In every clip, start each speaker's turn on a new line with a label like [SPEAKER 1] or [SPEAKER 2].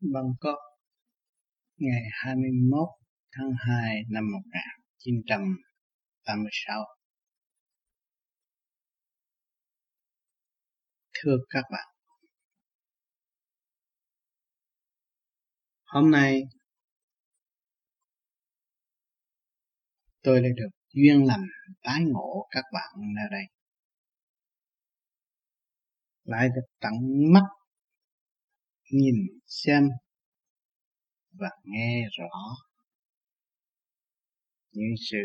[SPEAKER 1] Vâng, Bangkok ngày 21 tháng 2 năm 1986. Thưa các bạn, hôm nay tôi đã được duyên lành tái ngộ các bạn ở đây. Lại được tận mắt nhìn, xem và nghe rõ những sự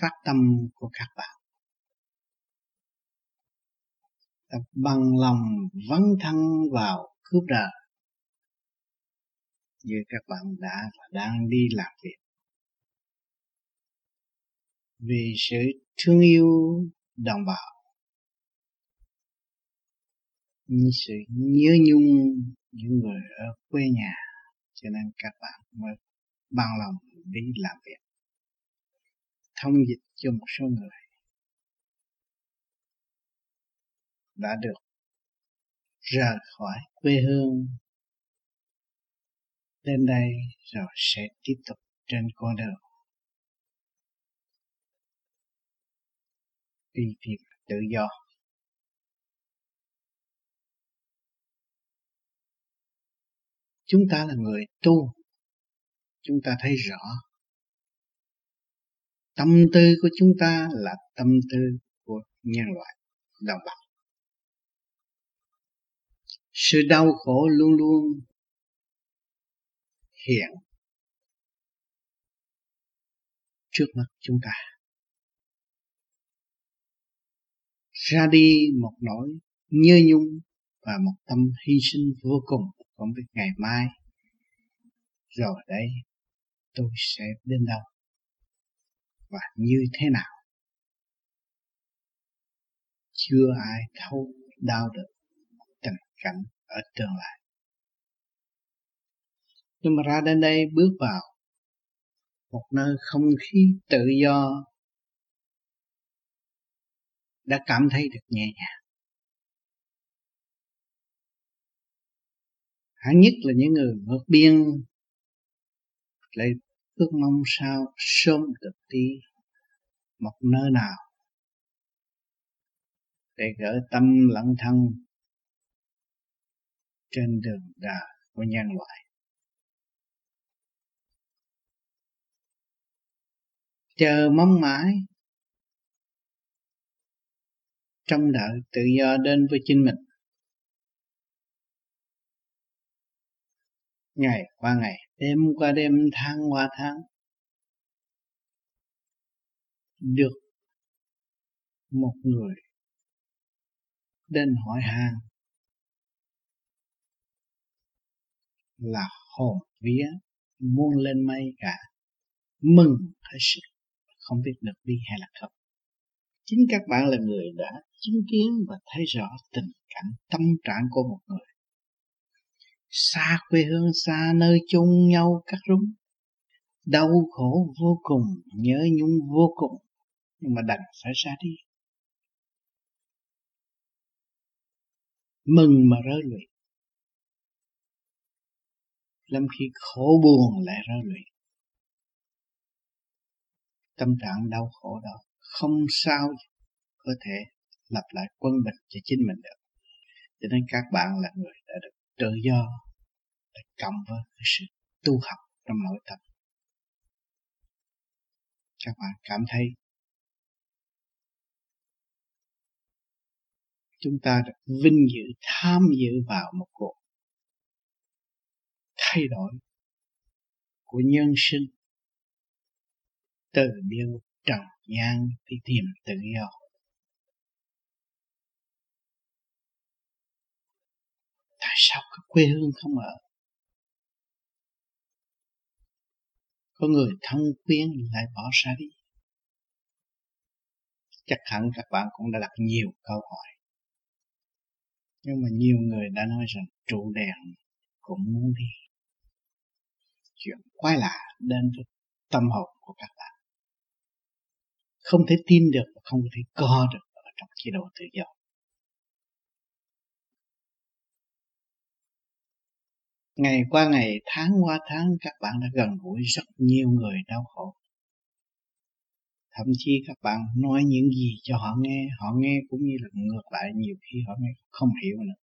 [SPEAKER 1] phát tâm của các bạn. Ta bằng lòng vâng vấn thân vào cướp đời như các bạn đã và đang đi làm việc. Vì sự thương yêu, đồng bào, như sự nhớ nhung những người ở quê nhà. Cho nên các bạn mới bằng lòng đi làm việc. Thông dịch cho một số người đã được rời khỏi quê hương đến đây rồi sẽ tiếp tục trên con đường. Đi tìm tự do. Chúng ta là người tu. Chúng ta thấy rõ. Tâm tư của chúng ta là tâm tư của nhân loại, đồng bào. Sự đau khổ luôn luôn hiện trước mắt chúng ta. Ra đi một nỗi nhớ nhung và một tâm hy sinh vô cùng không biết ngày mai. Rồi đây tôi sẽ đến đâu? Và như thế nào? Chưa ai thấu đau được tình cảnh ở tương lai. Nhưng mà ra đến đây bước vào một nơi không khí tự do, đã cảm thấy được nhẹ nhàng. Hẳn nhất là những người vượt biên lại ước mong sao sớm được đi một nơi nào để gỡ tâm lẫn thân trên đường đời của nhân loại. Chờ mong mãi trong đợi tự do đến với chính mình. Ngày qua ngày, đêm qua đêm, tháng qua tháng. Được một người đến hỏi han là hồn vía muôn lên mây cả. Mừng hết sức không biết được đi hay là không. Chính các bạn là người đã chứng kiến và thấy rõ tình cảnh tâm trạng của một người xa quê hương, xa nơi chung nhau cắt rúng. Đau khổ vô cùng, nhớ nhung vô cùng, nhưng mà đành phải ra đi. Mừng mà rơi lụy. Lắm khi khổ buồn lại rơi lụy. Tâm trạng đau khổ đó không sao có thể lập lại quân bình cho chính mình được. Cho nên các bạn là người tự do để cộng với cái sự tu học trong nội tâm. Các bạn cảm thấy chúng ta được vinh dự, tham dự vào một cuộc thay đổi của nhân sinh từ điều trần gian đi tìm tự do. Tại sao các quê hương không ở? Có người thân quyến lại bỏ ra đi. Chắc hẳn các bạn cũng đã đặt nhiều câu hỏi. Nhưng mà nhiều người đã nói rằng trụ đèn cũng muốn đi. Chuyện quái lạ đến với tâm hồn của các bạn. Không thể tin được và không thể co được ở trong chế độ tự do. Ngày qua ngày, tháng qua tháng, các bạn đã gần gũi rất nhiều người đau khổ. Thậm chí các bạn nói những gì cho họ nghe họ nghe cũng như là ngược lại nhiều khi họ nghe không hiểu nữa.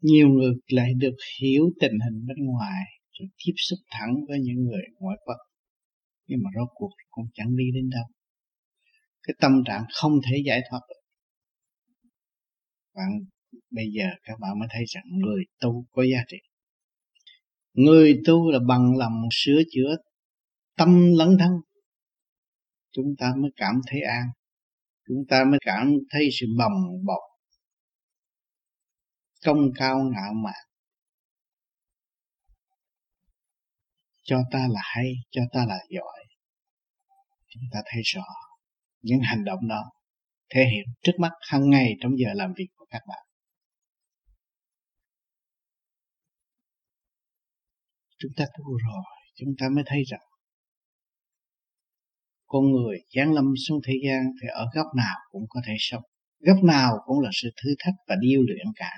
[SPEAKER 1] Nhiều người lại được hiểu tình hình bên ngoài rồi tiếp xúc thẳng với những người ngoại quốc. Nhưng mà rốt cuộc cũng chẳng đi đến đâu. Cái tâm trạng không thể giải thoát được. Bạn bây giờ các bạn mới thấy rằng người tu có giá trị. Người tu là bằng lòng sửa chữa tâm lẫn thân. Chúng ta mới cảm thấy an. Chúng ta mới cảm thấy sự bồng bột. Công cao ngạo mạn. Cho ta là hay, cho ta là giỏi. Chúng ta thấy rõ những hành động đó, thể hiện trước mắt hàng ngày trong giờ làm việc của các bạn. Chúng ta tu rồi, chúng ta mới thấy rằng con người giáng lâm xuống thế gian thì ở góc nào cũng có thể sống. Góc nào cũng là sự thử thách và điêu luyện cả.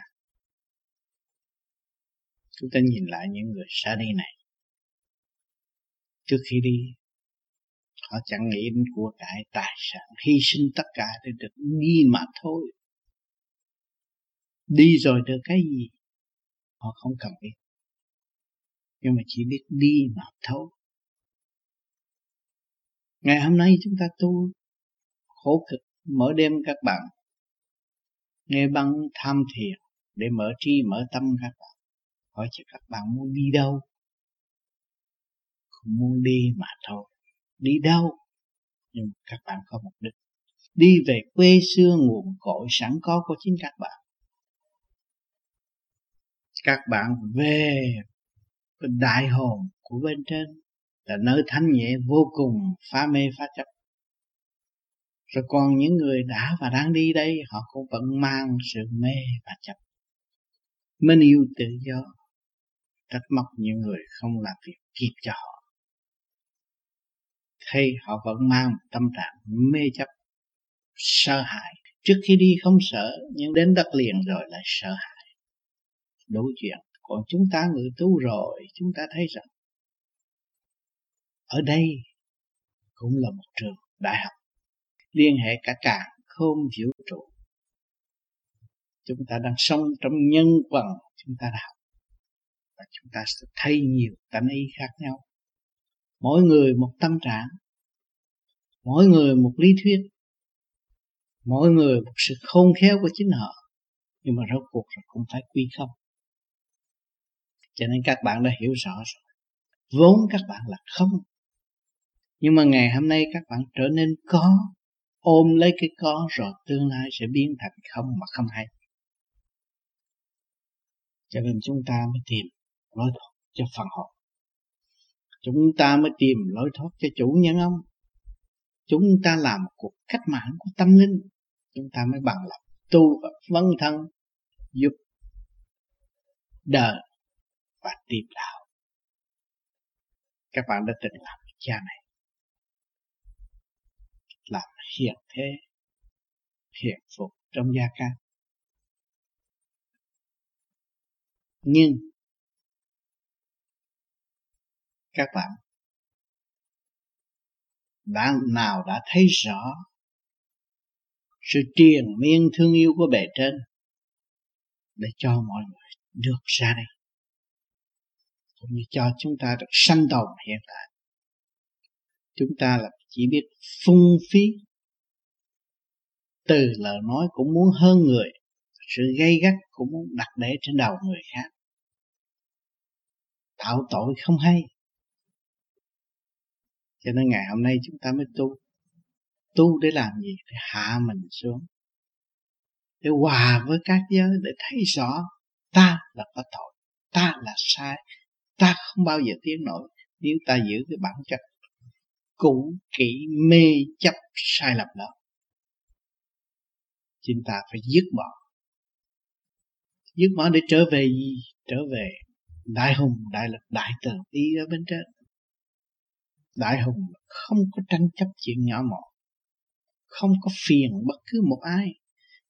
[SPEAKER 1] Chúng ta nhìn lại những người xa đi này. Trước khi đi, họ chẳng nghĩ đến của cải, tài sản, hy sinh tất cả để được đi mà thôi. Đi rồi được cái gì? Họ không cần biết nhưng mà chỉ biết đi mà thôi. Ngày hôm nay chúng ta tu khổ cực, mở đêm các bạn. Nghe băng tham thiền để mở tri mở tâm các bạn. Hỏi cho các bạn muốn đi đâu? Không muốn đi mà thôi. Đi đâu? Nhưng các bạn có mục đích. Đi về quê xưa nguồn cội sẵn có của chính các bạn. Các bạn về cái đại hồn của bên trên là nơi thanh nhẹ vô cùng, phá mê, phá chấp. Rồi còn những người đã và đang đi đây, họ cũng vẫn mang sự mê và chấp. Mến yêu tự do, trách móc những người không làm việc kịp cho họ. Hay họ vẫn mang tâm trạng mê chấp, sợ hãi. Trước khi đi không sợ, nhưng đến đất liền rồi lại sợ hãi. Đối chuyện còn chúng ta người tu rồi, chúng ta thấy rằng ở đây cũng là một trường đại học. Liên hệ cả càng không vũ trụ. Chúng ta đang sống trong nhân quần chúng ta đã học. Và chúng ta sẽ thấy nhiều tánh ý khác nhau. Mỗi người một tâm trạng. Mỗi người một lý thuyết. Mỗi người một sự khôn khéo của chính họ. Nhưng mà rốt cuộc rồi cũng phải quy không cho nên các bạn đã hiểu rõ rồi. Vốn các bạn là không. Nhưng mà ngày hôm nay các bạn trở nên có, ôm lấy cái có rồi tương lai sẽ biến thành không mà không hay. Cho nên chúng ta mới tìm lối thoát cho phần hồn. Chúng ta mới tìm lối thoát cho chủ nhân ông. Chúng ta làm một cuộc cách mạng của tâm linh. Chúng ta mới bằng lòng tu và vấn thân, giúp đời và tìm đạo. Các bạn đã từng làm cha này. Làm hiền thế, hiền phục trong gia can. Nhưng, các bạn bạn nào đã thấy rõ sự triền miên thương yêu của bề trên để cho mọi người được ra đây? Cũng như cho chúng ta được sanh tồn hiện tại. Chúng ta là chỉ biết phung phí. Từ lời nói cũng muốn hơn người, sự gây gắt cũng muốn đặt để trên đầu người khác. Tạo tội không hay. Cho nên ngày hôm nay chúng ta mới tu. Tu để làm gì? Để hạ mình xuống. Để hòa với các giới, để thấy rõ ta là có tội, ta là sai ta không bao giờ tiến nổi nếu ta giữ cái bản chất cũ kỹ, mê chấp sai lầm đó. Chúng ta phải dứt bỏ. Dứt bỏ để trở về gì? Trở về đại hùng, đại lực, đại từ bi ở bên trên. Đại hùng không có tranh chấp chuyện nhỏ mọn, không có phiền bất cứ một ai,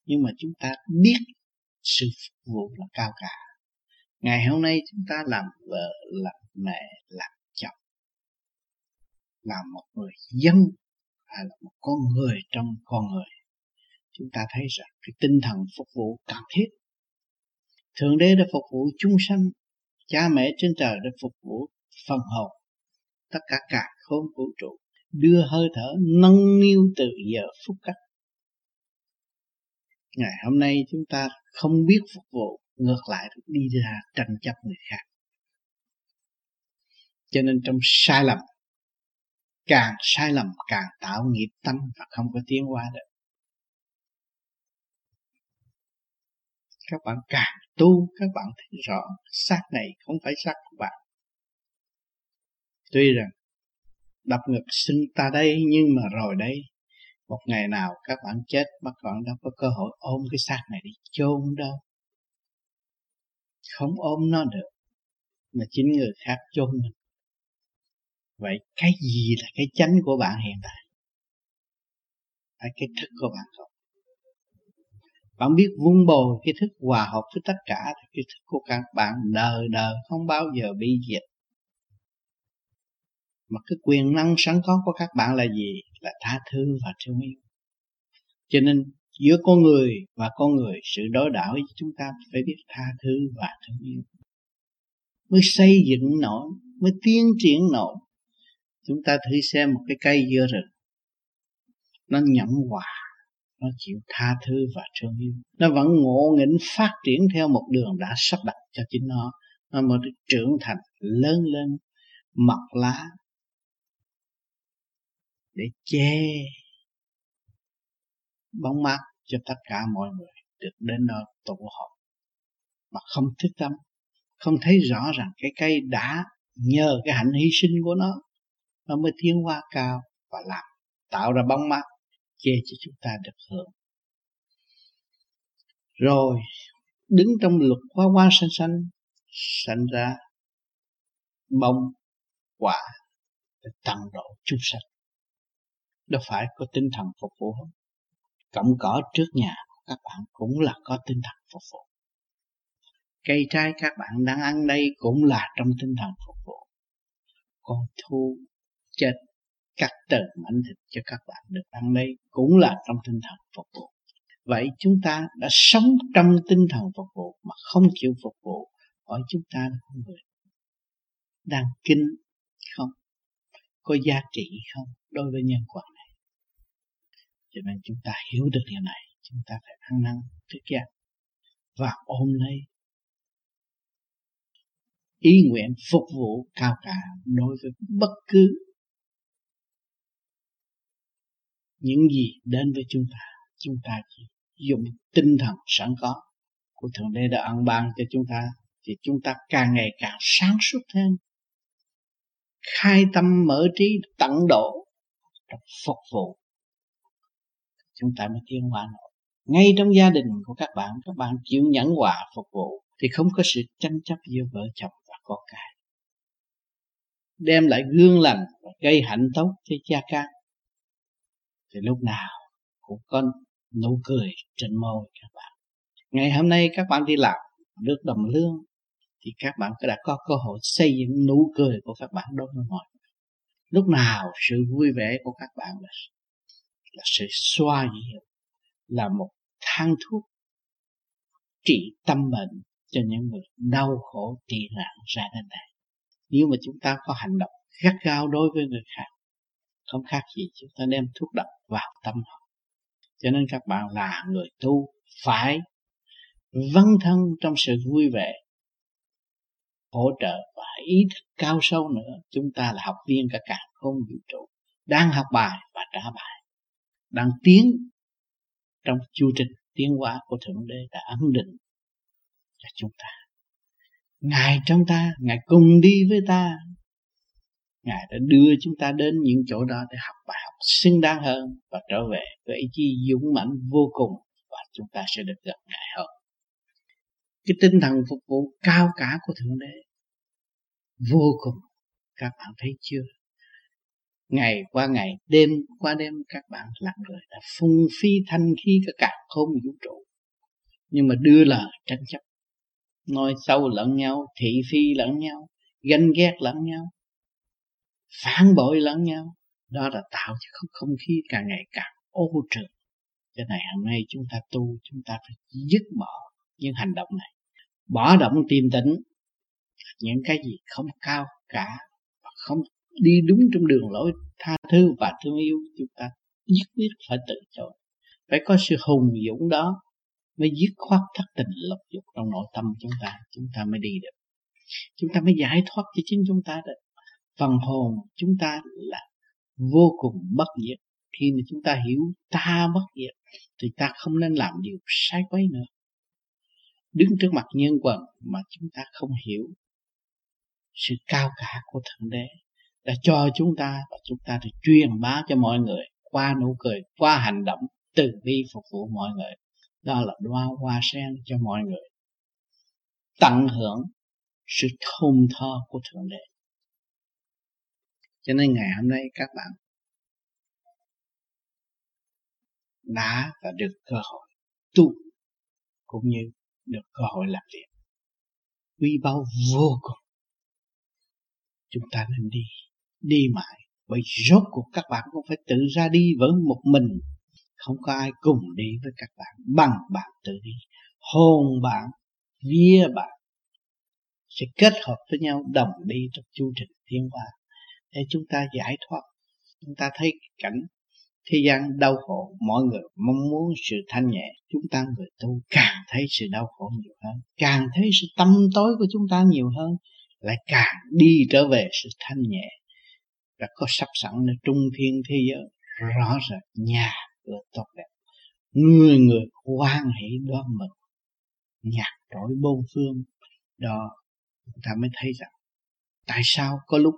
[SPEAKER 1] nhưng mà chúng ta biết sự phục vụ là cao cả ngày hôm nay chúng ta làm vợ, làm mẹ, làm chồng. Là một người dân hay là một con người trong con người? Chúng ta thấy rằng cái tinh thần phục vụ cần thiết. Thượng đế đã phục vụ chúng sanh, cha mẹ trên trời đã phục vụ phần hồn. Tất cả cả khôn vũ trụ đưa hơi thở nâng niu từ giờ phút cách. Ngày hôm nay chúng ta không biết phục vụ ngược lại đi ra tranh chấp người khác. Cho nên trong sai lầm, càng sai lầm càng tạo nghiệp tâm và không có tiến qua được. Các bạn càng tu, các bạn thấy rõ xác này không phải xác của bạn. Tuy rằng, đập ngực xưng ta đây, nhưng mà rồi đây, một ngày nào các bạn chết các bạn đâu có cơ hội ôm cái xác này đi chôn đâu không ôm nó được, mà chính người khác chôn mình. Vậy cái gì là cái chánh của bạn hiện tại? Phải cái thức của bạn không? Bạn biết vun bồi cái thức, hòa hợp với tất cả thì cái thức của các bạn đời đời không bao giờ bị diệt. Mà cái quyền năng sẵn có của các bạn là gì? Là tha thứ và thương yêu. Cho nên giữa con người và con người, sự đối đảo với chúng ta phải biết tha thứ và thương yêu. Mới xây dựng nổi, mới tiến triển nổi. Chúng ta thử xem một cái cây dưa rừng. Nó nhẫn hòa, nó chịu tha thứ và thương yêu. Nó vẫn ngộ nghĩnh phát triển theo một đường đã sắp đặt cho chính nó. Nó mới trưởng thành, lớn lên mọc lá, để che bóng mát cho tất cả mọi người được đến nơi tụ họp mà không thức tâm, không thấy rõ rằng cái cây đã nhờ cái hạnh hy sinh của nó nó mới tiến qua cao và làm, tạo ra bóng mát che cho chúng ta được hưởng. Rồi, đứng trong luật hoa hoa xanh xanh sanh ra bông, quả, để tăng độ chúng sanh. Đâu phải có tinh thần phục vụ không? Cọng cỏ trước nhà của các bạn cũng là có tinh thần phục vụ. Cây trái các bạn đang ăn đây cũng là trong tinh thần phục vụ. Con thu chết cắt từng mảnh thịt cho các bạn được ăn đây cũng là trong tinh thần phục vụ. Vậy chúng ta đã sống trong tinh thần phục vụ mà không chịu phục vụ hỏi chúng ta là con người. Đang kinh không? Có giá trị không đối với nhân quả này? Cho nên chúng ta hiểu được điều này, chúng ta phải ăn năn, thức giác và ôm lấy ý nguyện phục vụ cao cả đối với bất cứ những gì đến với chúng ta. Chúng ta chỉ dùng tinh thần sẵn có của thượng đế đã ân ban cho chúng ta, thì chúng ta càng ngày càng sáng suốt thêm khai tâm mở trí, tận độ phục vụ chúng ta mới tiến hóa nổi. Ngay trong gia đình của các bạn các bạn chịu nhẫn hòa phục vụ thì không có sự tranh chấp giữa vợ chồng và con cái. Đem lại gương lành và gây hạnh tốt cho cha can thì lúc nào cũng có nụ cười trên môi các bạn. Ngày hôm nay các bạn đi làm được đồng lương thì các bạn đã có cơ hội xây dựng nụ cười của các bạn đối với mọi người. Lúc nào sự vui vẻ của các bạn là, là sự xoa dịu, là một thang thuốc trị tâm bệnh cho những người đau khổ tị nạn ra đến đây. Nếu mà chúng ta có hành động gắt gao đối với người khác, không khác gì chúng ta đem thuốc độc vào tâm họ. Cho nên các bạn là người tu phải vân thân trong sự vui vẻ, hỗ trợ và ý thức cao sâu nữa. Chúng ta là học viên cả cả không vũ trụ, đang học bài và trả bài đang tiến trong chu trình, tiến hóa của thượng đế đã ấn định cho chúng ta ngài trong ta, ngài cùng đi với ta Ngài đã đưa chúng ta đến những chỗ đó để học bài học xứng đáng hơn và trở về với ý chí dũng mãnh vô cùng và chúng ta sẽ được gặp Ngài hơn. Cái tinh thần phục vụ cao cả của Thượng Đế vô cùng các bạn thấy chưa? Ngày qua ngày, đêm qua đêm các bạn là người đã phung phi thanh khí cả cả không vũ trụ. Nhưng mà đưa lời tranh chấp nói sâu lẫn nhau thị phi lẫn nhau ganh ghét lẫn nhau phản bội lẫn nhau đó là tạo cho không không khí càng ngày càng ô trượt cho này hôm nay chúng ta tu chúng ta phải dứt bỏ những hành động này bỏ động tìm tĩnh những cái gì không cao cả và không đi đúng trong đường lối tha thứ và thương yêu chúng ta, nhất quyết phải tự chọn. Phải có sự hùng dũng đó mới dứt khoát thất tình lập dục trong nội tâm chúng ta chúng ta mới đi được. Chúng ta mới giải thoát cho chính chúng ta được. Phần hồn chúng ta là vô cùng bất diệt. Khi mà chúng ta hiểu ta bất diệt, thì ta không nên làm điều sai quấy nữa. Đứng trước mặt nhân quần mà chúng ta không hiểu sự cao cả của thượng đế đã cho chúng ta và chúng ta được truyền bá cho mọi người qua nụ cười, qua hành động từ bi phục vụ mọi người. Đó là đoa hoa sen cho mọi người. Tận hưởng sự thơm tho của thượng đế. Cho nên ngày hôm nay các bạn đã và được cơ hội tu cũng như được cơ hội làm việc. Quý báu vô cùng. Chúng ta nên đi đi mãi. Bởi rốt cuộc các bạn cũng phải tự ra đi với một mình. Không có ai cùng đi với các bạn, bằng bạn tự đi. Hồn bạn, vía bạn, sẽ kết hợp với nhau đồng đi trong chu trình tiến hóa. Để chúng ta giải thoát, chúng ta thấy cảnh thế gian đau khổ, mọi người mong muốn sự thanh nhẹ, chúng ta người tu càng thấy sự đau khổ nhiều hơn, càng thấy sự tâm tối của chúng ta nhiều hơn, lại càng đi trở về sự thanh nhẹ đã có sắp sẵn ở trung thiên thế giới. Rõ rệt nhà cửa tốt đẹp. Người người hoan hỷ đoan mừng nhạc trỗi bốn phương đó chúng ta mới thấy rằng tại sao có lúc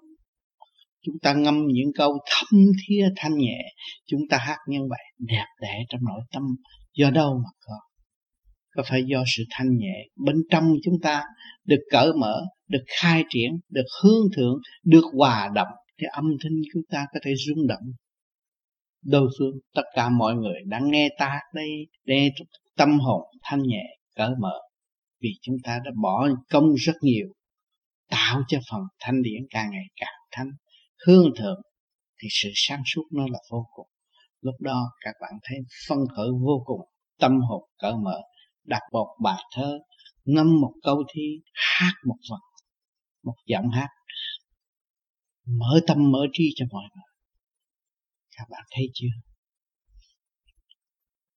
[SPEAKER 1] chúng ta ngâm những câu thâm thía thanh nhẹ chúng ta hát nhân vậy đẹp đẽ trong nội tâm. Do đâu mà có? Có phải do sự thanh nhẹ bên trong chúng ta được cởi mở được khai triển được hướng thượng được hòa động thì âm thanh chúng ta có thể rung động. Đâu phương, tất cả mọi người đang nghe ta đây để tâm hồn thanh nhẹ, cởi mở. Vì chúng ta đã bỏ công rất nhiều, tạo cho phần thanh điển càng ngày càng thanh. Hương thượng thì sự sáng suốt nó là vô cùng. Lúc đó các bạn thấy phân khởi vô cùng, tâm hồn cởi mở, đặt một bài thơ, ngâm một câu thi, hát một vật một giọng hát mở tâm, mở trí cho mọi người. Các bạn thấy chưa?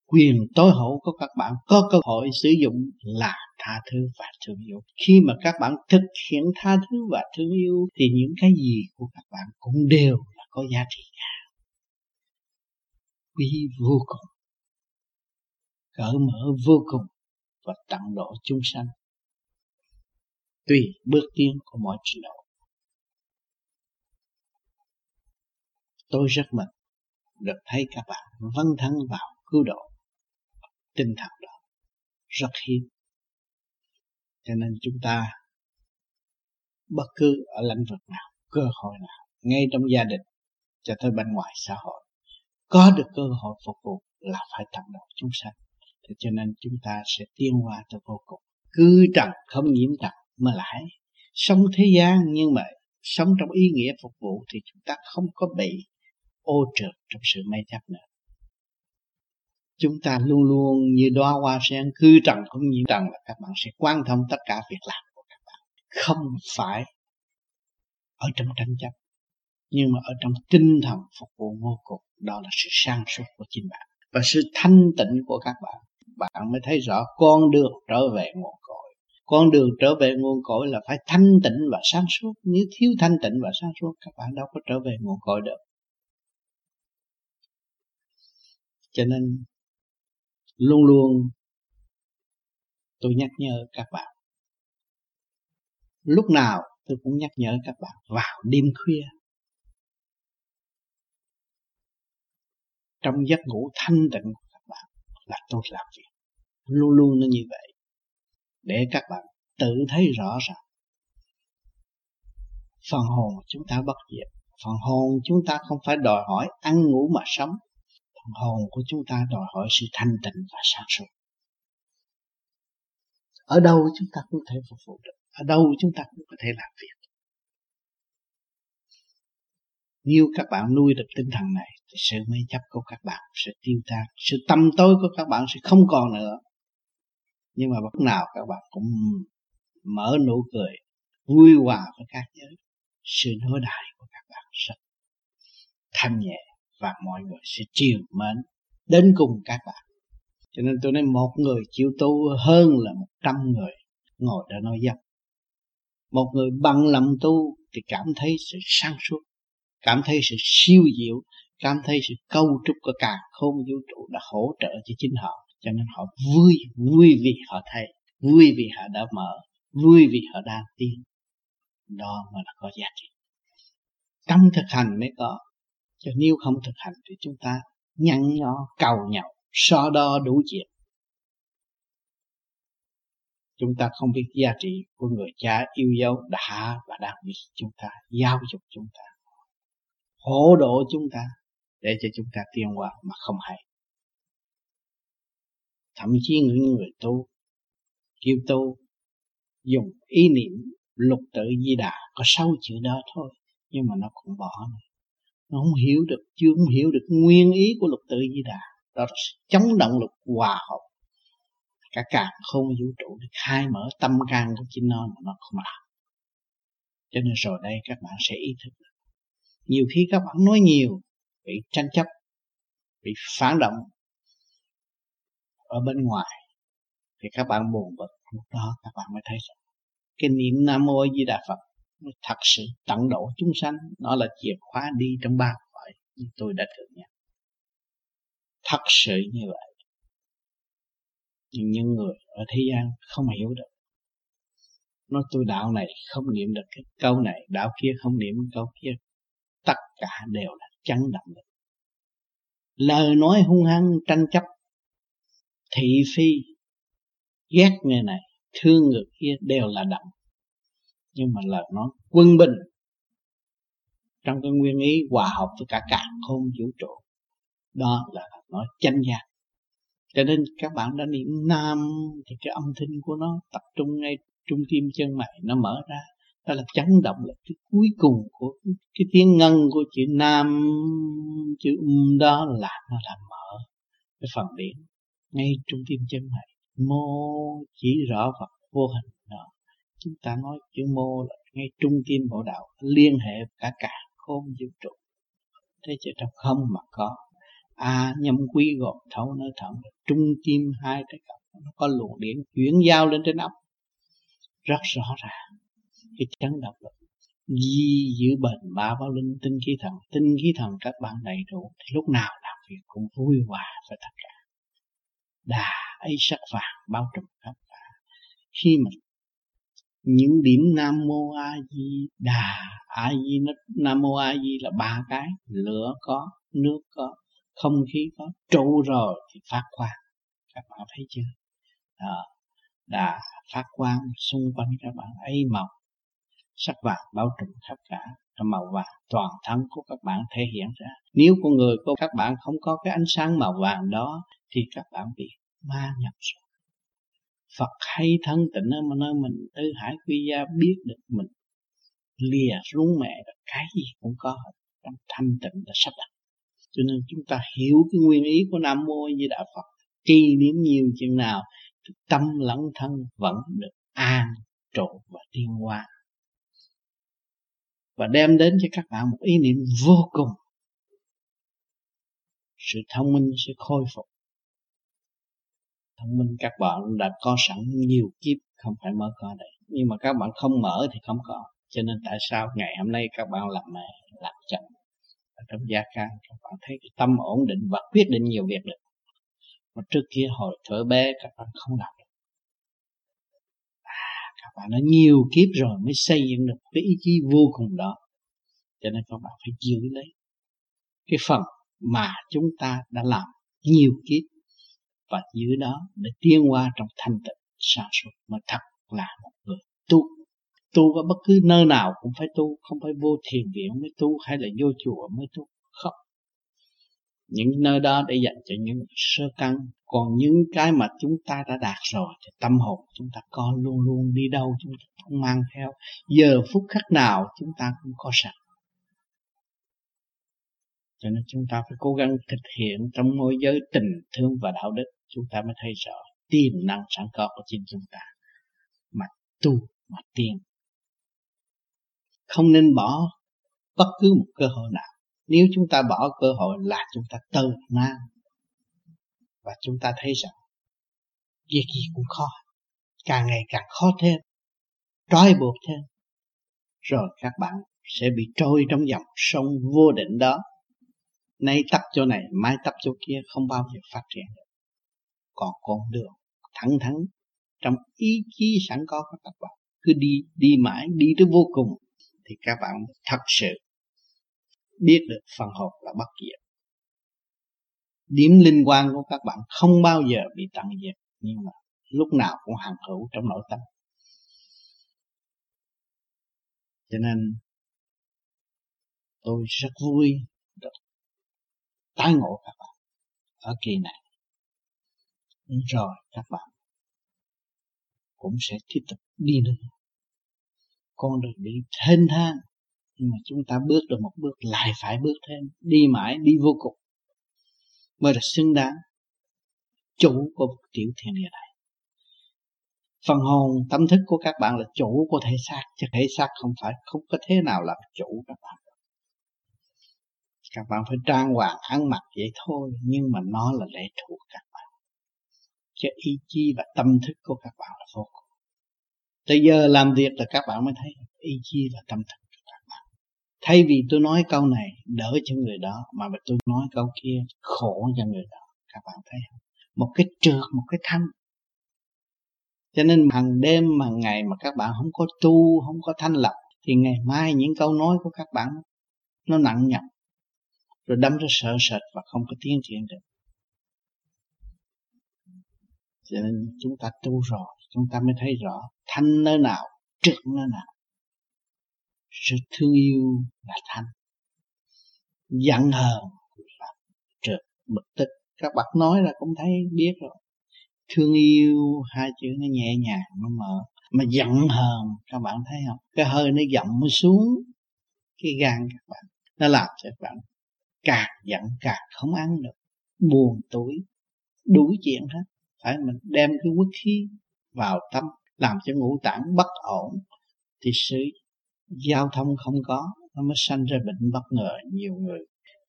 [SPEAKER 1] Quyền tối hậu của các bạn có cơ hội sử dụng là tha thứ và thương yêu. Khi mà các bạn thực hiện tha thứ và thương yêu, thì những cái gì của các bạn cũng đều là có giá trị cả. Quý vô cùng. Cởi mở vô cùng và tận độ chúng sanh. Tùy bước tiến của mọi trình độ. Tôi rất mừng được thấy các bạn vân thân vào cứu độ tinh thần đó. Rất hiếm. Cho nên chúng ta, bất cứ ở lĩnh vực nào, cơ hội nào, ngay trong gia đình cho tới bên ngoài xã hội, có được cơ hội phục vụ là phải tận độ chúng sanh. Thế cho nên chúng ta sẽ tiến hóa tới vô cùng. Cư trần, không nhiễm trần mà lại sống thế gian nhưng mà sống trong ý nghĩa phục vụ thì chúng ta không có bị ô trượt trong sự mê chấp nữa chúng ta luôn luôn như đóa hoa sen cứ trần cũng nhiễm. Trần là các bạn sẽ quan thông tất cả việc làm của các bạn. Không phải ở trong tranh chấp, nhưng mà ở trong tinh thần phục vụ vô cùng. Đó là sự sang suốt của chính bạn và sự thanh tịnh của các bạn. Bạn mới thấy rõ con đường trở về nguồn cội. Con đường trở về nguồn cội là phải thanh tịnh và sáng suốt. Nếu thiếu thanh tịnh và sáng suốt, các bạn đâu có trở về nguồn cội được. Cho nên luôn luôn tôi nhắc nhở các bạn. Lúc nào tôi cũng nhắc nhở các bạn vào đêm khuya. Trong giấc ngủ thanh tịnh của các bạn là tôi làm việc. Luôn luôn nó như vậy. Để các bạn tự thấy rõ ràng phần hồn chúng ta bất diệt, phần hồn chúng ta không phải đòi hỏi ăn ngủ mà sống hồn của chúng ta đòi hỏi sự thanh tịnh và sáng suốt. Ở đâu chúng ta cũng thể phục vụ được. Ở đâu chúng ta cũng có thể làm việc. Nếu các bạn nuôi được tinh thần này, thì sự mê chấp của các bạn sẽ tiêu tan, sự tâm tối của các bạn sẽ không còn nữa. Nhưng mà bất nào các bạn cũng mở nụ cười, vui hòa với các giới. Sự đối đại của các bạn rất thanh nhẹ và mọi người sẽ chiều mến đến cùng các bạn. Cho nên tôi nói một người chịu tu hơn là một trăm người ngồi đó nói dâm. Một người bằng lòng tu thì cảm thấy sự sáng suốt, cảm thấy sự siêu diệu, cảm thấy sự câu trúc của cả không vũ trụ đã hỗ trợ cho chính họ. Cho nên họ vui vui vì họ thấy, vui vì họ đã mở, vui vì họ đang tiến đó mà là có giá trị. Tâm thực hành mới có cho nếu không thực hành thì chúng ta nhăn nhó cầu nhậu, so đo đủ chuyện chúng ta không biết giá trị của người cha yêu dấu đã và đang bị chúng ta giáo dục chúng ta hỗ độ chúng ta để cho chúng ta tiến qua mà không hay thậm chí những người tu kêu tu dùng ý niệm lục tự di đà có sáu chữ đó thôi nhưng mà nó cũng bỏ này nó không hiểu được, chưa không hiểu được nguyên ý của lục tự di đà. Đó là chống động lực hòa hợp. Cả càng không vũ trụ được khai mở tâm can của chính nó mà nó không làm. Cho nên rồi đây các bạn sẽ ý thức được. Nhiều khi các bạn nói nhiều, bị tranh chấp, bị phản động ở bên ngoài, thì các bạn buồn bực. Lúc đó các bạn mới thấy rằng, cái niệm nam mô di đà phật nó thật sự tận độ chúng sanh. Nó là chìa khóa đi trong ba cõi như tôi đã thừa nhận thật sự như vậy. Nhưng những người ở thế gian không hiểu được. Nói tôi đạo này không niệm được cái câu này, đạo kia không niệm câu kia. Tất cả đều là chấn động lực. Lời nói hung hăng, tranh chấp, thị phi, ghét người này, thương người kia đều là động nhưng mà lời nó quân bình. Trong cái nguyên ý hòa hợp với cả cả không vũ trụ, đó là nói chân giác cho nên các bạn đã niệm nam thì cái âm thanh của nó tập trung ngay trung tim chân mày, nó mở ra. Đó là chấn động là cái cuối cùng của cái tiếng ngân của chữ nam, chữ um đó là nó làm mở cái phần điện ngay trung tim chân mày. Mô chỉ rõ vật vô hình chúng ta nói chữ mô là ngay trung tim bộ đạo liên hệ cả cả khôn vũ trụ. Thế chứ trong không mà có. A à, nhâm quý gồm thấu nơi thận trung tim hai cái cặp nó có luồng điện chuyển giao lên trên óc. Rất rõ ràng. Cái chấn động lực di giữ bền ba bao linh tinh khí thần. Tinh khí thần các bạn đầy đủ thì lúc nào làm việc cũng vui hòa với tất cả. Đà ấy sắc vàng bao trùm khắp cả. Khi mình những điểm nam mô a di đà, a di nam mô a di là ba cái, lửa có, nước có, không khí có, trụ rồi thì phát quang. Các bạn thấy chưa? Đó, đà phát quang xung quanh các bạn ấy màu sắc vàng bao trùm khắp cả màu vàng, toàn thân của các bạn thể hiện ra. Nếu con người của các bạn không có cái ánh sáng màu vàng đó thì các bạn bị ma nhập rồi. Phật hay thân tịnh ở nơi mình, tư hải quy gia biết được mình lìa xuống mẹ cái gì cũng có trong thanh tịnh là sắp đặt. Cho nên chúng ta hiểu cái nguyên ý của nam mô di đà phật, trì niệm nhiều chừng nào, tâm lẫn thân vẫn được an trụ và tiên hoa. Và đem đến cho các bạn một ý niệm vô cùng. Sự thông minh sẽ khôi phục thông minh. Các bạn đã có sẵn nhiều kiếp không phải mới có đây. Nhưng mà các bạn không mở thì không có. Cho nên tại sao ngày hôm nay các bạn làm mẹ làm chồng? Ở trong gia can các bạn thấy cái tâm ổn định và quyết định nhiều việc được. Mà trước kia hồi thở bé các bạn không làm được. À, các bạn đã nhiều kiếp rồi mới xây dựng được cái ý chí vô cùng đó. Cho nên các bạn phải giữ lấy cái phần mà chúng ta đã làm nhiều kiếp và dưới đó để tiến qua trong thanh tịnh sáng suốt mà thật là một người tu. Tu ở bất cứ nơi nào cũng phải tu, không phải vô thiền viện mới tu hay là vô chùa mới tu, không. Những nơi đó để dành cho những sơ căn. Còn những cái mà chúng ta đã đạt rồi thì tâm hồn chúng ta có luôn luôn đi đâu, chúng ta không mang theo. Giờ phút khắc nào chúng ta cũng có sẵn cho nên chúng ta phải cố gắng thực hiện trong môi giới tình, thương và đạo đức. Chúng ta mới thấy rõ tiềm năng sẵn có của chính chúng ta. Mà tu, mà tiên. Không nên bỏ bất cứ một cơ hội nào. Nếu chúng ta bỏ cơ hội là chúng ta tự mang. Và chúng ta thấy rằng, việc gì cũng khó. Càng ngày càng khó thêm. Trói buộc thêm. Rồi các bạn sẽ bị trôi trong dòng sông vô định đó nay tắt chỗ này mai tắt chỗ kia, không bao giờ phát triển được. Còn con đường thẳng thắn, trong ý chí sẵn có của các bạn, cứ đi đi mãi, đi tới vô cùng, thì các bạn thật sự biết được phần hồn là bất diệt. Điểm linh quan của các bạn không bao giờ bị tận diệt, nhưng mà lúc nào cũng hằng hữu trong nội tâm. Cho nên, tôi rất vui tái ngộ các bạn ở kỳ này. Rồi, các bạn cũng sẽ tiếp tục đi nữa con đường đi thênh thang, nhưng mà chúng ta bước được một bước lại phải bước thêm, đi mãi, đi vô cùng mới là xứng đáng chủ của một tiểu thiên địa này. Phần hồn, tâm thức của các bạn là chủ của thể xác, chứ thể xác không phải, không có thế nào làm chủ, các bạn các bạn phải trang hoàng ăn mặc vậy thôi, nhưng mà nó là lệ thuộc các bạn. Cho ý chí và tâm thức của các bạn là vô cùng. Tới giờ làm việc là các bạn mới thấy ý chí và tâm thức của các bạn. Thay vì tôi nói câu này, đỡ cho người đó, mà tôi nói câu kia, khổ cho người đó. Các bạn thấy không? Một cái trượt, một cái thanh. Cho nên hàng đêm hàng ngày mà các bạn không có tu, không có thanh lập thì ngày mai những câu nói của các bạn nó nặng nhọc rồi đâm ra sợ sệt và không có tiến triển được. Cho nên chúng ta tu rồi, chúng ta mới thấy rõ thanh nơi nào, trực nơi nào. Sự thương yêu là thanh. Giận hờn là trực, bực tức. Các bạn nói là cũng thấy biết rồi. Thương yêu hai chữ nó nhẹ nhàng, nó mở. Mà giận hờn, các bạn thấy không? Cái hơi nó giọng nó xuống cái gan các bạn, nó làm cho các bạn càng giận càng không ăn được. Buồn tuổi đủ chuyện hết. Phải mình đem cái quốc khí vào tâm, làm cho ngũ tạng bất ổn, thì sự giao thông không có, nó mới sanh ra bệnh bất ngờ. Nhiều người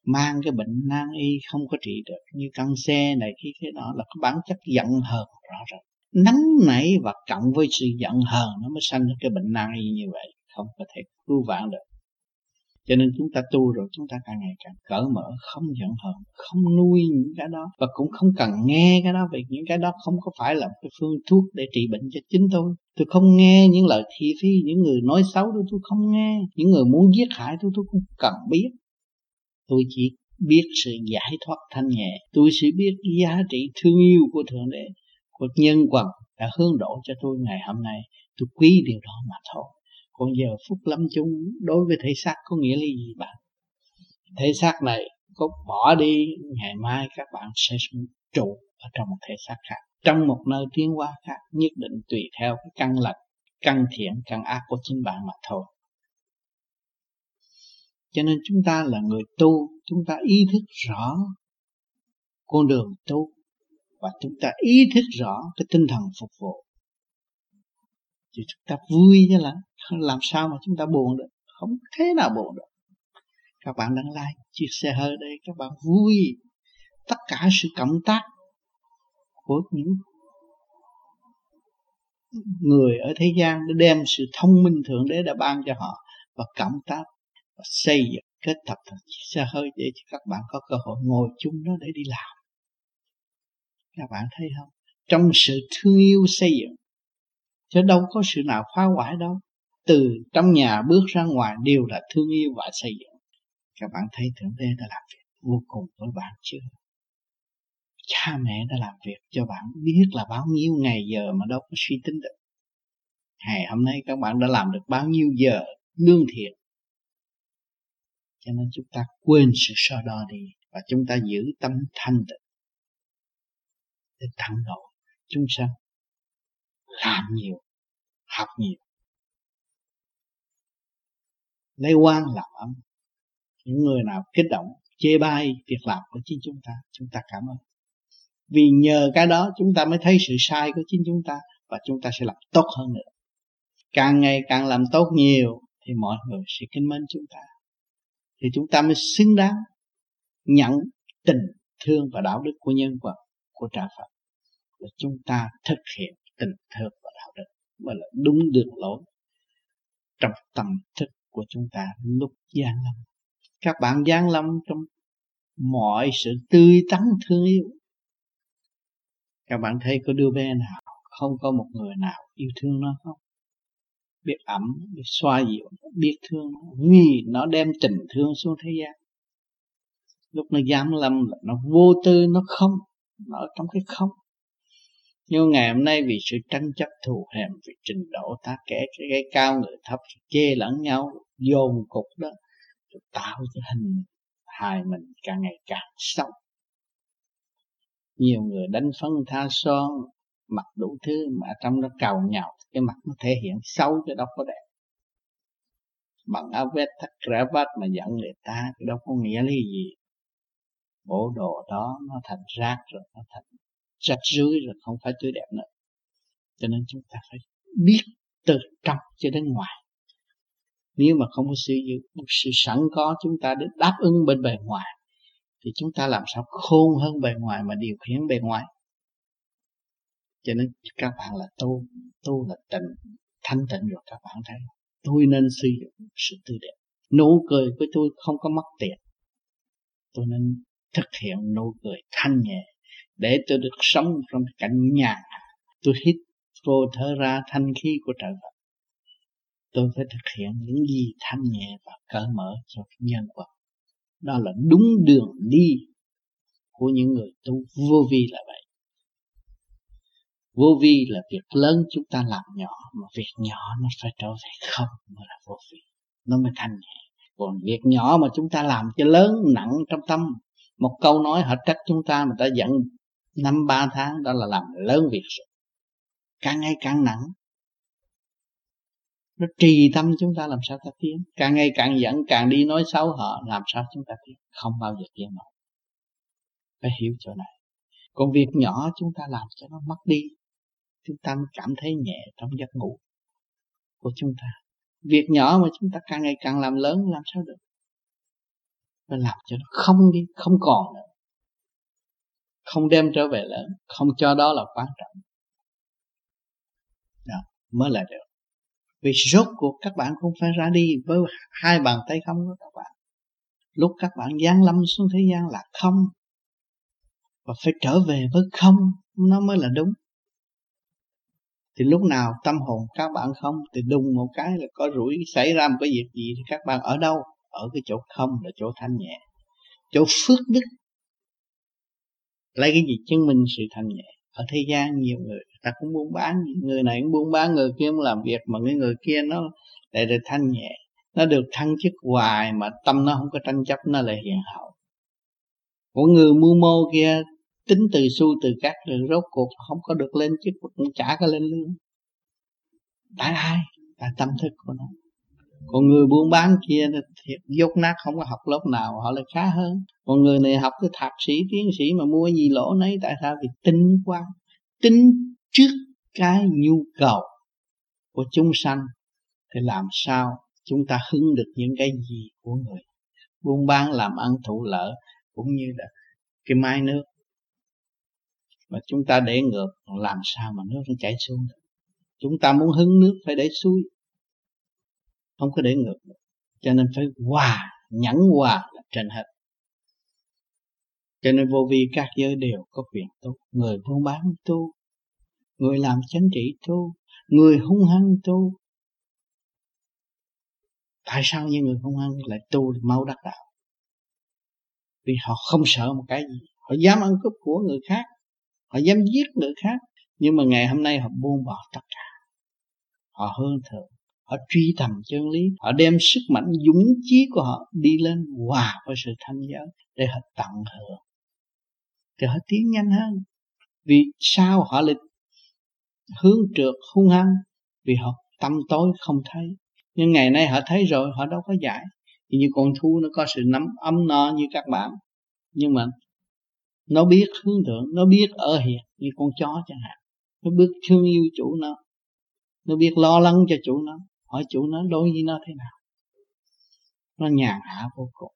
[SPEAKER 1] mang cái bệnh nan y không có trị được, như căng xe này khi cái đó là cái bản chất giận hờn rõ ràng. Nắng nảy và cộng với sự giận hờn, nó mới sanh ra cái bệnh nan y như vậy. Không có thể cứu vãn được cho nên chúng ta tu rồi chúng ta càng ngày càng cởi mở, không giận hờn, không nuôi những cái đó và cũng không cần nghe cái đó vì những cái đó không có phải là cái phương thuốc để trị bệnh cho chính tôi. Tôi không nghe những lời thị phi những người nói xấu tôi tôi không nghe. Những người muốn giết hại tôi tôi không cần biết. Tôi chỉ biết sự giải thoát thanh nhẹ. Tôi sẽ biết giá trị thương yêu của thượng đế, của nhân quần đã hướng độ cho tôi ngày hôm nay. Tôi quý điều đó mà thôi còn giờ phút lâm chung đối với thể xác có nghĩa là gì bạn? Thể xác này có bỏ đi, ngày mai các bạn sẽ trụ ở trong một thể xác khác, trong một nơi tiến hóa khác, nhất định tùy theo cái căn lành, căn thiện, căn ác của chính bạn mà thôi. Cho nên chúng ta là người tu, chúng ta ý thức rõ con đường tu và chúng ta ý thức rõ cái tinh thần phục vụ. Thì chúng ta vui chứ không làm sao mà chúng ta buồn được. Không thế nào buồn được. Các bạn đang like, chia sẻ hơi đây, các bạn vui. Tất cả sự cộng tác của những người ở thế gian để đem sự thông minh thượng đế đã ban cho họ và cộng tác và xây dựng, kết tập thành chiếc xe hơi để cho các bạn có cơ hội ngồi chung nó để đi làm. Các bạn thấy không? Trong sự thương yêu xây dựng, chứ đâu có sự nào phá hoại đâu từ trong nhà bước ra ngoài đều là thương yêu và xây dựng. Các bạn thấy thượng đế đã làm việc vô cùng với bạn chưa? Cha mẹ đã làm việc cho bạn biết là bao nhiêu ngày giờ mà đâu có suy tính được. Ngày hôm nay các bạn đã làm được bao nhiêu giờ lương thiện? Cho nên chúng ta quên sự so đo đi và chúng ta giữ tâm thanh tịnh để tận độ. Chúng sanh làm nhiều, học nhiều lấy quan làm ấm. Những người nào kích động, chê bai việc làm của chính chúng ta chúng ta cảm ơn. Vì nhờ cái đó, chúng ta mới thấy sự sai của chính chúng ta và chúng ta sẽ làm tốt hơn nữa. Càng ngày càng làm tốt nhiều thì mọi người sẽ kính mến chúng ta. Thì chúng ta mới xứng đáng nhận tình thương và đạo đức của nhân vật, của trả Phật. Là chúng ta thực hiện tình thương và đạo đức mới là đúng đường lối trong tâm thức của chúng ta lúc gian lâm. Các bạn gian lâm trong mọi sự tươi tắn thương yêu. Các bạn thấy có đứa bé nào không có một người nào yêu thương nó không? Biết ẩm biết xoa dịu biết thương vì nó đem tình thương xuống thế gian. Lúc nó dám lâm là nó vô tư nó không nó ở trong cái không. Nhưng ngày hôm nay vì sự tranh chấp thù hèn vì trình độ ta kể cái, cái cao người thấp chê lẫn nhau dồn cục đó tạo cho hình hài mình càng ngày càng xấu nhiều người đánh phân tha son mặc đủ thứ mà trong đó cầu nhào, cái mặt nó thể hiện xấu chứ đâu có đẹp. Bằng áo vest thắt rã vát mà giận người ta cái đâu có nghĩa lý gì? Bộ đồ đó nó thành rác rồi nó thành rách rưới rồi không phải tươi đẹp nữa. Cho nên chúng ta phải biết từ trong cho đến ngoài nếu mà không có sự sự sẵn có chúng ta để đáp ứng bên bề ngoài, thì chúng ta làm sao khôn hơn bề ngoài mà điều khiển bề ngoài? Cho nên các bạn là tu tu là tịnh, thanh tịnh rồi các bạn thấy tôi nên sử dụng sự tươi đẹp. Nụ cười của tôi không có mất tiền. Tôi nên thực hiện nụ cười thanh nhẹ để tôi được sống trong cảnh nhàn tôi hít vô thở ra thanh khí của trời Phật tôi phải thực hiện những gì thanh nhẹ và cởi mở cho nhân vật đó là đúng đường đi của những người tu. Vô vi là vậy. Vô vi là việc lớn chúng ta làm nhỏ, mà việc nhỏ nó phải trở về không mới là vô vi. Nó mới thanh nhẹ. Còn việc nhỏ mà chúng ta làm cho lớn nặng trong tâm, một câu nói họ trách chúng ta mà ta giận năm ba tháng, đó là làm lớn việc rồi. Càng ngày càng nặng nó trì tâm chúng ta làm sao ta tiến? Càng ngày càng giận, càng đi nói xấu họ, làm sao chúng ta tiến? Không bao giờ tiến nổi. Phải hiểu chỗ này. Còn việc nhỏ chúng ta làm cho nó mất đi, chúng ta mới cảm thấy nhẹ trong giấc ngủ của chúng ta. Việc nhỏ mà chúng ta càng ngày càng làm lớn, làm sao được? Phải làm cho nó không đi, không còn nữa. Không đem trở về lớn, không cho đó là quan trọng. Đó, mới là được vì rốt cuộc các bạn không phải ra đi với hai bàn tay không của các bạn. Lúc các bạn giáng lâm xuống thế gian là không. Và phải trở về với không, nó mới là đúng. Thì lúc nào tâm hồn các bạn không, thì đùng một cái là có rủi, xảy ra một cái việc gì thì các bạn ở đâu? Ở cái chỗ không là chỗ thanh nhẹ. Chỗ phước đức. Lấy cái gì chứng minh sự thanh nhẹ? Ở thế gian nhiều người ta cũng buôn bán, người này cũng buôn bán, người kia cũng làm việc, mà cái người kia nó lại được thanh nhẹ, nó được thăng chức hoài mà tâm nó không có tranh chấp, nó lại hiện hậu. Của người mưu mô kia, tính từ xu từ các rồi rốt cuộc không có được lên chức, cũng chả có lên lương. Tại ai? Tại tâm thức của nó còn người buôn bán kia thiệt dốt nát, không có học lớp nào, họ lại khá hơn. Còn người này học cái thạc sĩ, tiến sĩ mà mua gì lỗ nấy, tại sao? Vì tính quá tính trước cái nhu cầu của chúng sanh, thì làm sao chúng ta hứng được những cái gì của người? Buôn bán, làm ăn thụ lợi cũng như là cái mai nước. Mà chúng ta để ngược, làm sao mà nước nó chảy xuống được? Chúng ta muốn hứng nước phải để xuôi không có để ngược. Được cho nên phải hòa, nhẫn hòa là trên hết. Cho nên vô vi các giới đều có quyền tu. Người buôn bán tu, người làm chánh trị tu, người hung hăng tu. Tại sao những người hung hăng lại tu mau đắc đạo? Vì họ không sợ một cái gì. Họ dám ăn cướp của người khác. Họ dám giết người khác. Nhưng mà ngày hôm nay họ buông bỏ tất cả. Họ hơn thượng họ truy tầm chân lý, họ đem sức mạnh dũng chí của họ đi lên hòa với sự thanh giới để họ tận hưởng. Thì họ tiến nhanh hơn, vì sao họ lại hướng trượt hung hăng? Vì họ tâm tối không thấy. Nhưng ngày nay họ thấy rồi, họ đâu có giải như con thú, nó có sự nắm ấm no như các bạn. Nhưng mà nó biết hướng thượng, nó biết ở hiện như con chó chẳng hạn. Nó biết thương yêu chủ nó. Nó biết lo lắng cho chủ nó hỏi chủ nó đối với nó thế nào? Nó nhàn hạ vô cùng.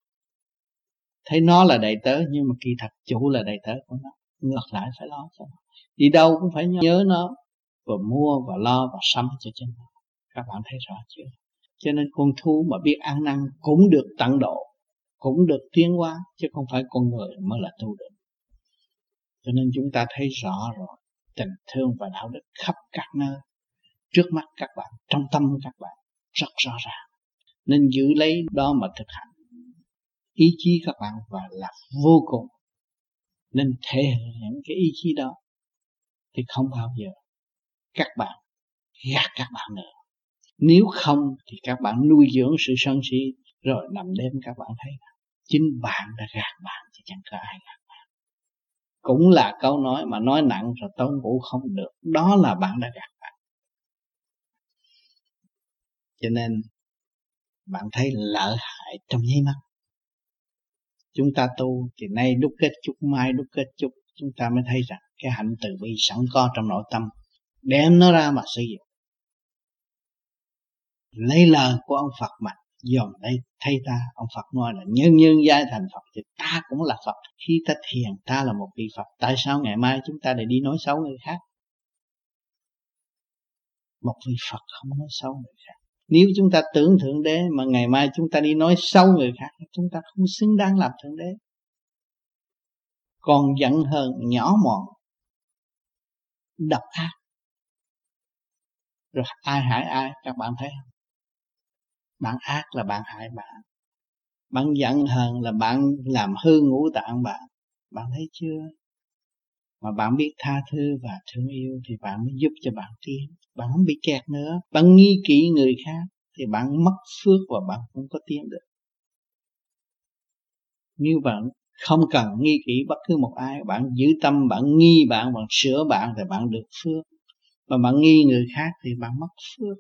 [SPEAKER 1] Thấy nó là đầy tớ, nhưng mà kỳ thật chủ là đầy tớ của nó. Ngược lại phải lo cho nó. Đi đâu cũng phải nhớ nó và mua và lo và sắm cho chính nó. Các bạn thấy rõ chưa? Cho nên con thú mà biết ăn năn cũng được tận độ, cũng được tiến hóa, chứ không phải con người mới là tu được cho nên chúng ta thấy rõ rồi, tình thương và đạo đức khắp các nơi trước mắt các bạn, trong tâm các bạn, rất rõ ràng. Nên giữ lấy đó mà thực hành. Ý chí các bạn và là vô cùng. Nên thể hiện cái ý chí đó. Thì không bao giờ các bạn gạt các bạn nữa. Nếu không thì các bạn nuôi dưỡng sự sân si, rồi nằm đêm các bạn thấy chính bạn đã gạt bạn chứ chẳng có ai gạt bạn. Cũng là câu nói mà nói nặng rồi tối vũ không được. Đó là bạn đã gạt bạn cho nên, bạn thấy lợi hại trong nháy mắt. Chúng ta tu thì nay đúc kết chút, mai đúc kết chút, chúng ta mới thấy rằng cái hạnh từ bi sẵn có trong nội tâm, đem nó ra mà sử dụng. Lấy lời của ông Phật mà dòm đây thay ta, ông Phật nói là nhân nhân giai thành Phật thì ta cũng là Phật, khi ta thiền, ta là một vị Phật, tại sao ngày mai chúng ta lại đi nói xấu người khác? Một vị Phật không nói xấu người khác nếu chúng ta tưởng thượng đế mà ngày mai chúng ta đi nói xấu người khác, chúng ta không xứng đáng làm thượng đế. Còn giận hờn nhỏ mọn, độc ác. Rồi ai hại ai, các bạn thấy không? Bạn ác là bạn hại bạn. Bạn giận hờn là bạn làm hư ngũ tạng bạn. Bạn thấy chưa? Mà bạn biết tha thứ và thương yêu thì bạn mới giúp cho bạn tiến. Bạn không bị kẹt nữa. Bạn nghi kỵ người khác thì bạn mất phước và bạn không có tiến được. Nếu bạn không cần nghi kỵ bất cứ một ai, bạn giữ tâm, bạn nghi bạn bạn sửa bạn thì bạn được phước. Mà bạn nghi người khác thì bạn mất phước.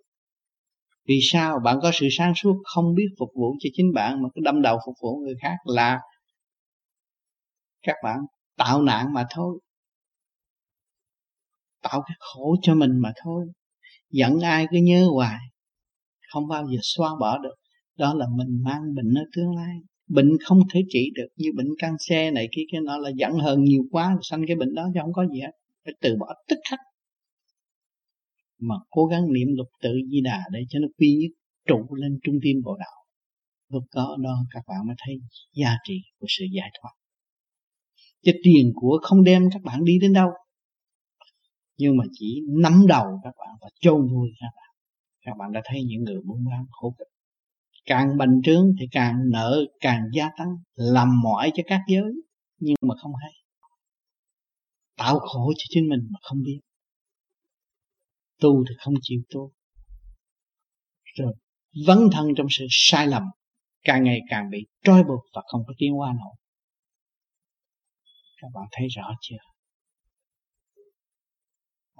[SPEAKER 1] Vì sao? Bạn có sự sáng suốt không biết phục vụ cho chính bạn mà cứ đâm đầu phục vụ người khác là các bạn tạo nạn mà thôi tạo cái khổ cho mình mà thôi. Giận ai cứ nhớ hoài. Không bao giờ xóa bỏ được. Đó là mình mang bệnh ở tương lai. Bệnh không thể trị được như bệnh cancer này kia, cái nó là giận hơn nhiều quá sanh cái bệnh đó chứ không có gì hết. Phải từ bỏ tức khắc. Mà cố gắng niệm lục tự di đà để cho nó quy nhất, trụ lên trung tim bộ đạo lúc đó đó các bạn mới thấy giá trị của sự giải thoát. Chứ tiền của không đem các bạn đi đến đâu nhưng mà chỉ nắm đầu các bạn và chôn vui các bạn. Các bạn đã thấy những người buôn bán khổ cực. Càng bành trướng thì càng nợ, càng gia tăng, làm mỏi cho các giới. Nhưng mà không hay. Tạo khổ cho chính mình mà không biết. Tu thì không chịu tu. Rồi vấn thân trong sự sai lầm, càng ngày càng bị trói buộc và không có tiến qua nổi. Các bạn thấy rõ chưa?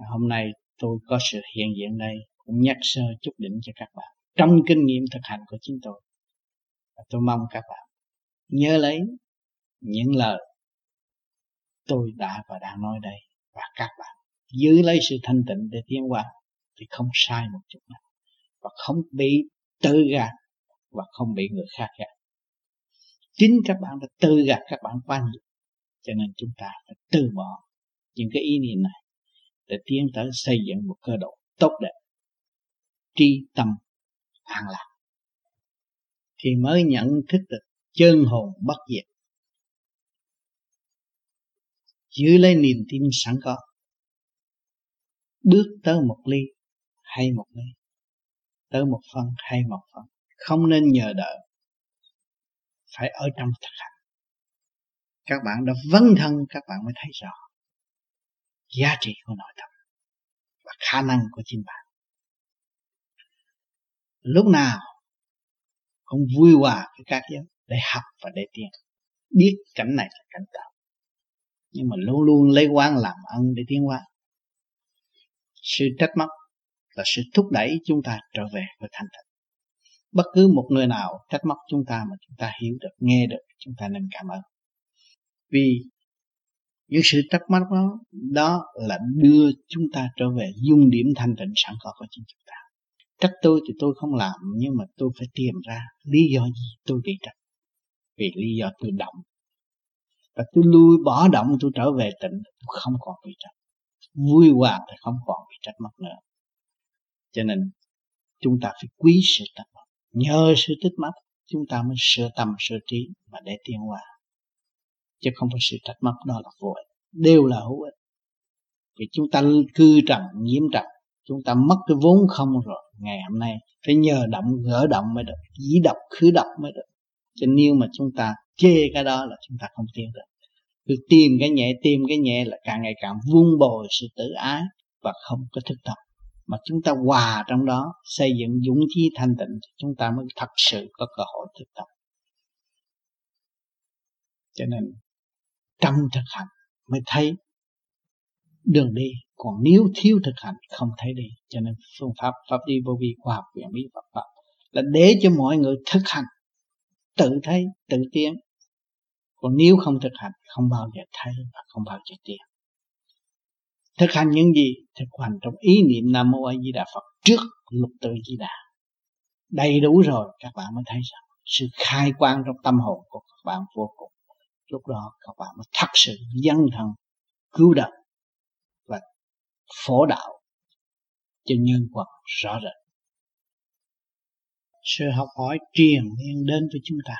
[SPEAKER 1] Hôm nay tôi có sự hiện diện đây cũng nhắc sơ chút đỉnh cho các bạn. Trong kinh nghiệm thực hành của chính tôi, và tôi mong các bạn nhớ lấy những lời tôi đã và đang nói đây, và các bạn giữ lấy sự thanh tịnh để tiến qua, thì không sai một chút nào, và không bị tự gạt, và không bị người khác gạt. Chính các bạn đã tự gạt các bạn quá nhiều, cho nên chúng ta phải từ bỏ những cái ý niệm này để tiến tới xây dựng một cơ độ tốt đẹp, tri tâm an lạc. Thì mới nhận thức được chân hồn bất diệt, giữ lấy niềm tin sẵn có, bước tới một ly hay một ly, tới một phần hay một phần không nên nhờ đợi, phải ở trong thực hành. Các bạn đã vấn thân, các bạn mới thấy rõ giá trị của nội tâm và khả năng của chính bạn. Lúc nào cũng vui hòa với các giới để học và để tiến. Biết cảnh này là cảnh tạo. Nhưng mà luôn luôn lấy quan làm ân để tiến hóa. Sự trách móc là sự thúc đẩy chúng ta trở về với thanh thật. Bất cứ một người nào trách móc chúng ta mà chúng ta hiểu được, nghe được, chúng ta nên cảm ơn. Vì những sự trách mắc đó đó là đưa chúng ta trở về dung điểm thanh tịnh sẵn có của chính chúng ta. Trách tôi thì tôi không làm, nhưng mà tôi phải tìm ra lý do gì tôi bị trách. Vì lý do tôi động. Và tôi lui bỏ động, tôi trở về tịnh, tôi không còn bị trách. Vui hòa thì không còn bị trách móc nữa. Cho nên, chúng ta phải quý sự trách móc nhờ sự tích mắt chúng ta mới sửa tâm, sửa trí mà để tiến hóa chứ không phải sự trách móc đó là vô ích, đều là hữu ích. Vì chúng ta cư trần, nhiễm trần, chúng ta mất cái vốn không rồi, ngày hôm nay phải nhờ động, gỡ động mới được, dĩ độc, khứ độc mới được. Cho nếu mà chúng ta chê cái đó là chúng ta không tiến được. Cứ tìm cái nhẹ, tìm cái nhẹ là càng ngày càng vun bồi sự tự ái và không có thức tâm. Mà chúng ta hòa trong đó, xây dựng dũng chí thanh tịnh chúng ta mới thật sự có cơ hội thức tâm. Cho nên trong thực hành mới thấy đường đi. Còn nếu thiếu thực hành, không thấy đi. Cho nên phương pháp pháp đi vô vi, khoa học viện bí, Phật pháp là để cho mọi người thực hành, tự thấy, tự tiến. Còn nếu không thực hành, không bao giờ thấy và không bao giờ tiến. Thực hành những gì? Thực hành trong ý niệm nam mô a di đà phật trước lục tự di đà. Đầy đủ rồi, các bạn mới thấy rằng sự khai quang trong tâm hồn của các bạn vô cùng lúc đó, các bạn mới thật sự dân thần, cứu đời và phổ đạo cho nhân quật rõ rệt. Sự học hỏi truyền miên đến với chúng ta,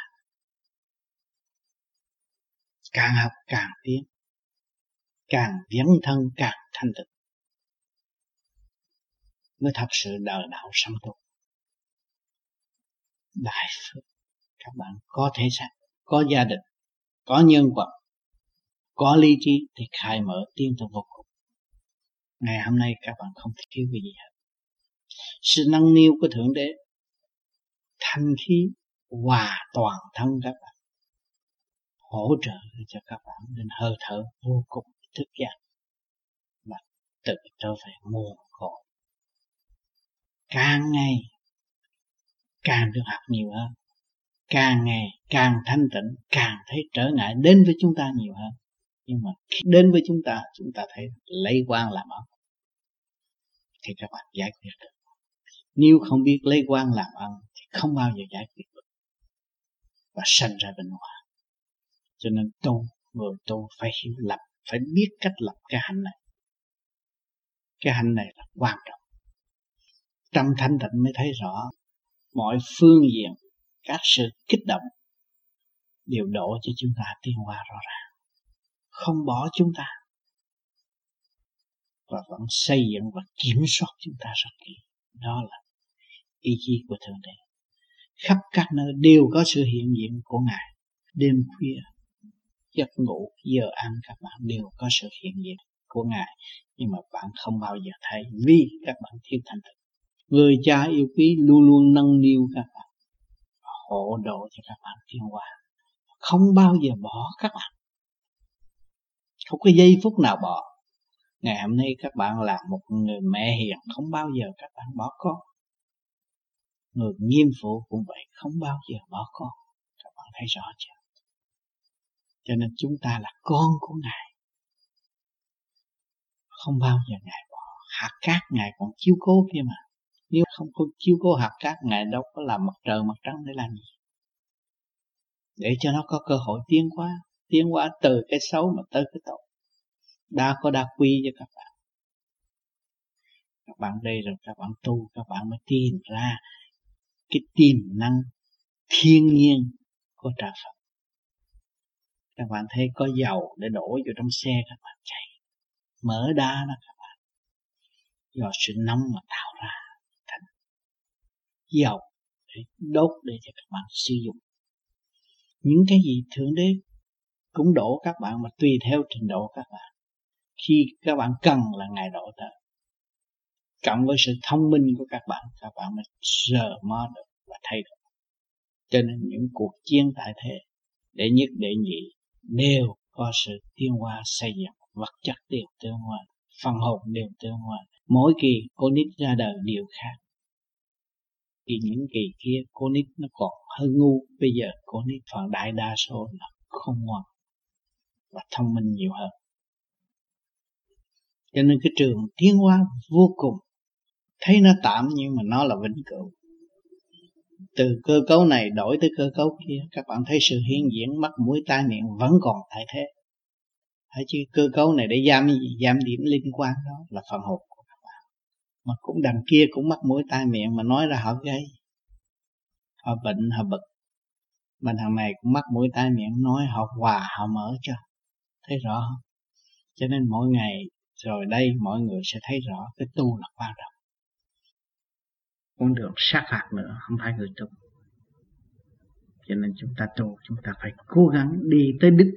[SPEAKER 1] càng học càng tiến, càng dấn thân càng thanh tịnh, mới thật sự đời đạo sanh tu đại phước, các bạn có thể sanh có gia đình có nhân vật có lý trí thì khai mở tiến tới vô cùng. Ngày hôm nay các bạn không thiếu cái gì hết. Sự nâng niu của thượng đế, thanh khí hòa toàn thân các bạn, hỗ trợ cho các bạn nên hơi thở vô cùng thức giác mà tự trở về nguồn cội. Càng ngày, càng được học nhiều hơn càng ngày càng thanh tịnh, càng thấy trở ngại đến với chúng ta nhiều hơn. Nhưng mà khi đến với chúng ta chúng ta thấy lấy quan làm ơn thì các bạn giải quyết được. Nếu không biết lấy quan làm ơn thì không bao giờ giải quyết được. Và sanh ra bên ngoài cho nên tu, người tu phải hiểu lập, phải biết cách lập cái hành này. Cái hành này là quan trọng. Trong thanh tịnh mới thấy rõ mọi phương diện các sự kích động, đều đổ cho chúng ta tiến hóa rõ ràng. Không bỏ chúng ta. Và vẫn xây dựng và kiểm soát chúng ta rất kỹ. Đó là ý chí của thượng đế. Khắp các nơi đều có sự hiện diện của ngài. Đêm khuya, giấc ngủ, giờ ăn, các bạn đều có sự hiện diện của ngài. Nhưng mà bạn không bao giờ thấy, vì các bạn thiếu thành thực người cha yêu quý luôn luôn nâng niu các bạn hộ độ cho các bạn thiên hòa không bao giờ bỏ các bạn. Không có giây phút nào bỏ. Ngày hôm nay các bạn là một người mẹ hiền, không bao giờ các bạn bỏ con. Người nghiêm phụ cũng vậy, không bao giờ bỏ con. Các bạn thấy rõ chưa? Cho nên chúng ta là con của ngài. Không bao giờ ngài bỏ. Hạt cát ngài còn chiếu cố kia mà nếu không có chiếu cố hạt cát ngài đâu có làm mặt trời mặt trăng để làm gì. Để cho nó có cơ hội tiến hóa tiến hóa từ cái xấu mà tới cái tốt. Đa có đa quy cho các bạn. Các bạn đây rồi, các bạn tu, các bạn mới tìm ra cái tiềm năng thiên nhiên của trời Phật. Các bạn thấy có dầu để đổ vô trong xe, các bạn chạy. Mở đá đó, các bạn. Do sự nóng mà tạo ra dầu để đốt để cho các bạn sử dụng. Những cái gì thượng đế cũng đổ các bạn mà tùy theo trình độ các bạn. Khi các bạn cần là ngài đổ tới cộng với sự thông minh của các bạn các bạn mới giờ mò được và thay đổi. Cho nên những cuộc chiến tại thế đệ nhất đệ nhị đều có sự tiến hóa xây dựng. Vật chất đều tương hóa, phần hồn đều tương hóa. Mỗi kỳ con nít ra đời đều khác thì những kỳ kia cô nít nó còn hơi ngu. Bây giờ cô nít phần đại đa số là không ngoan và thông minh nhiều hơn. Cho nên cái trường tiến hóa vô cùng. Thấy nó tạm nhưng mà nó là vĩnh cửu. Từ cơ cấu này đổi tới cơ cấu kia, các bạn thấy sự hiện diện mắt mũi tai miệng vẫn còn tại thế. Phải chứ cơ cấu này để giam gì giam điểm liên quan đó là phần hồn mà cũng đằng kia cũng mắc mũi tai miệng mà nói ra họ gây họ bệnh, họ bực. Mà thằng này cũng mắc mũi tai miệng nói họ hòa, họ mở cho. Thấy rõ không? Cho nên mỗi ngày, rồi đây mọi người sẽ thấy rõ cái tu là quan trọng. Con đường sát phạt nữa, không phải người tu. Cho nên chúng ta tu, chúng ta phải cố gắng đi tới đích.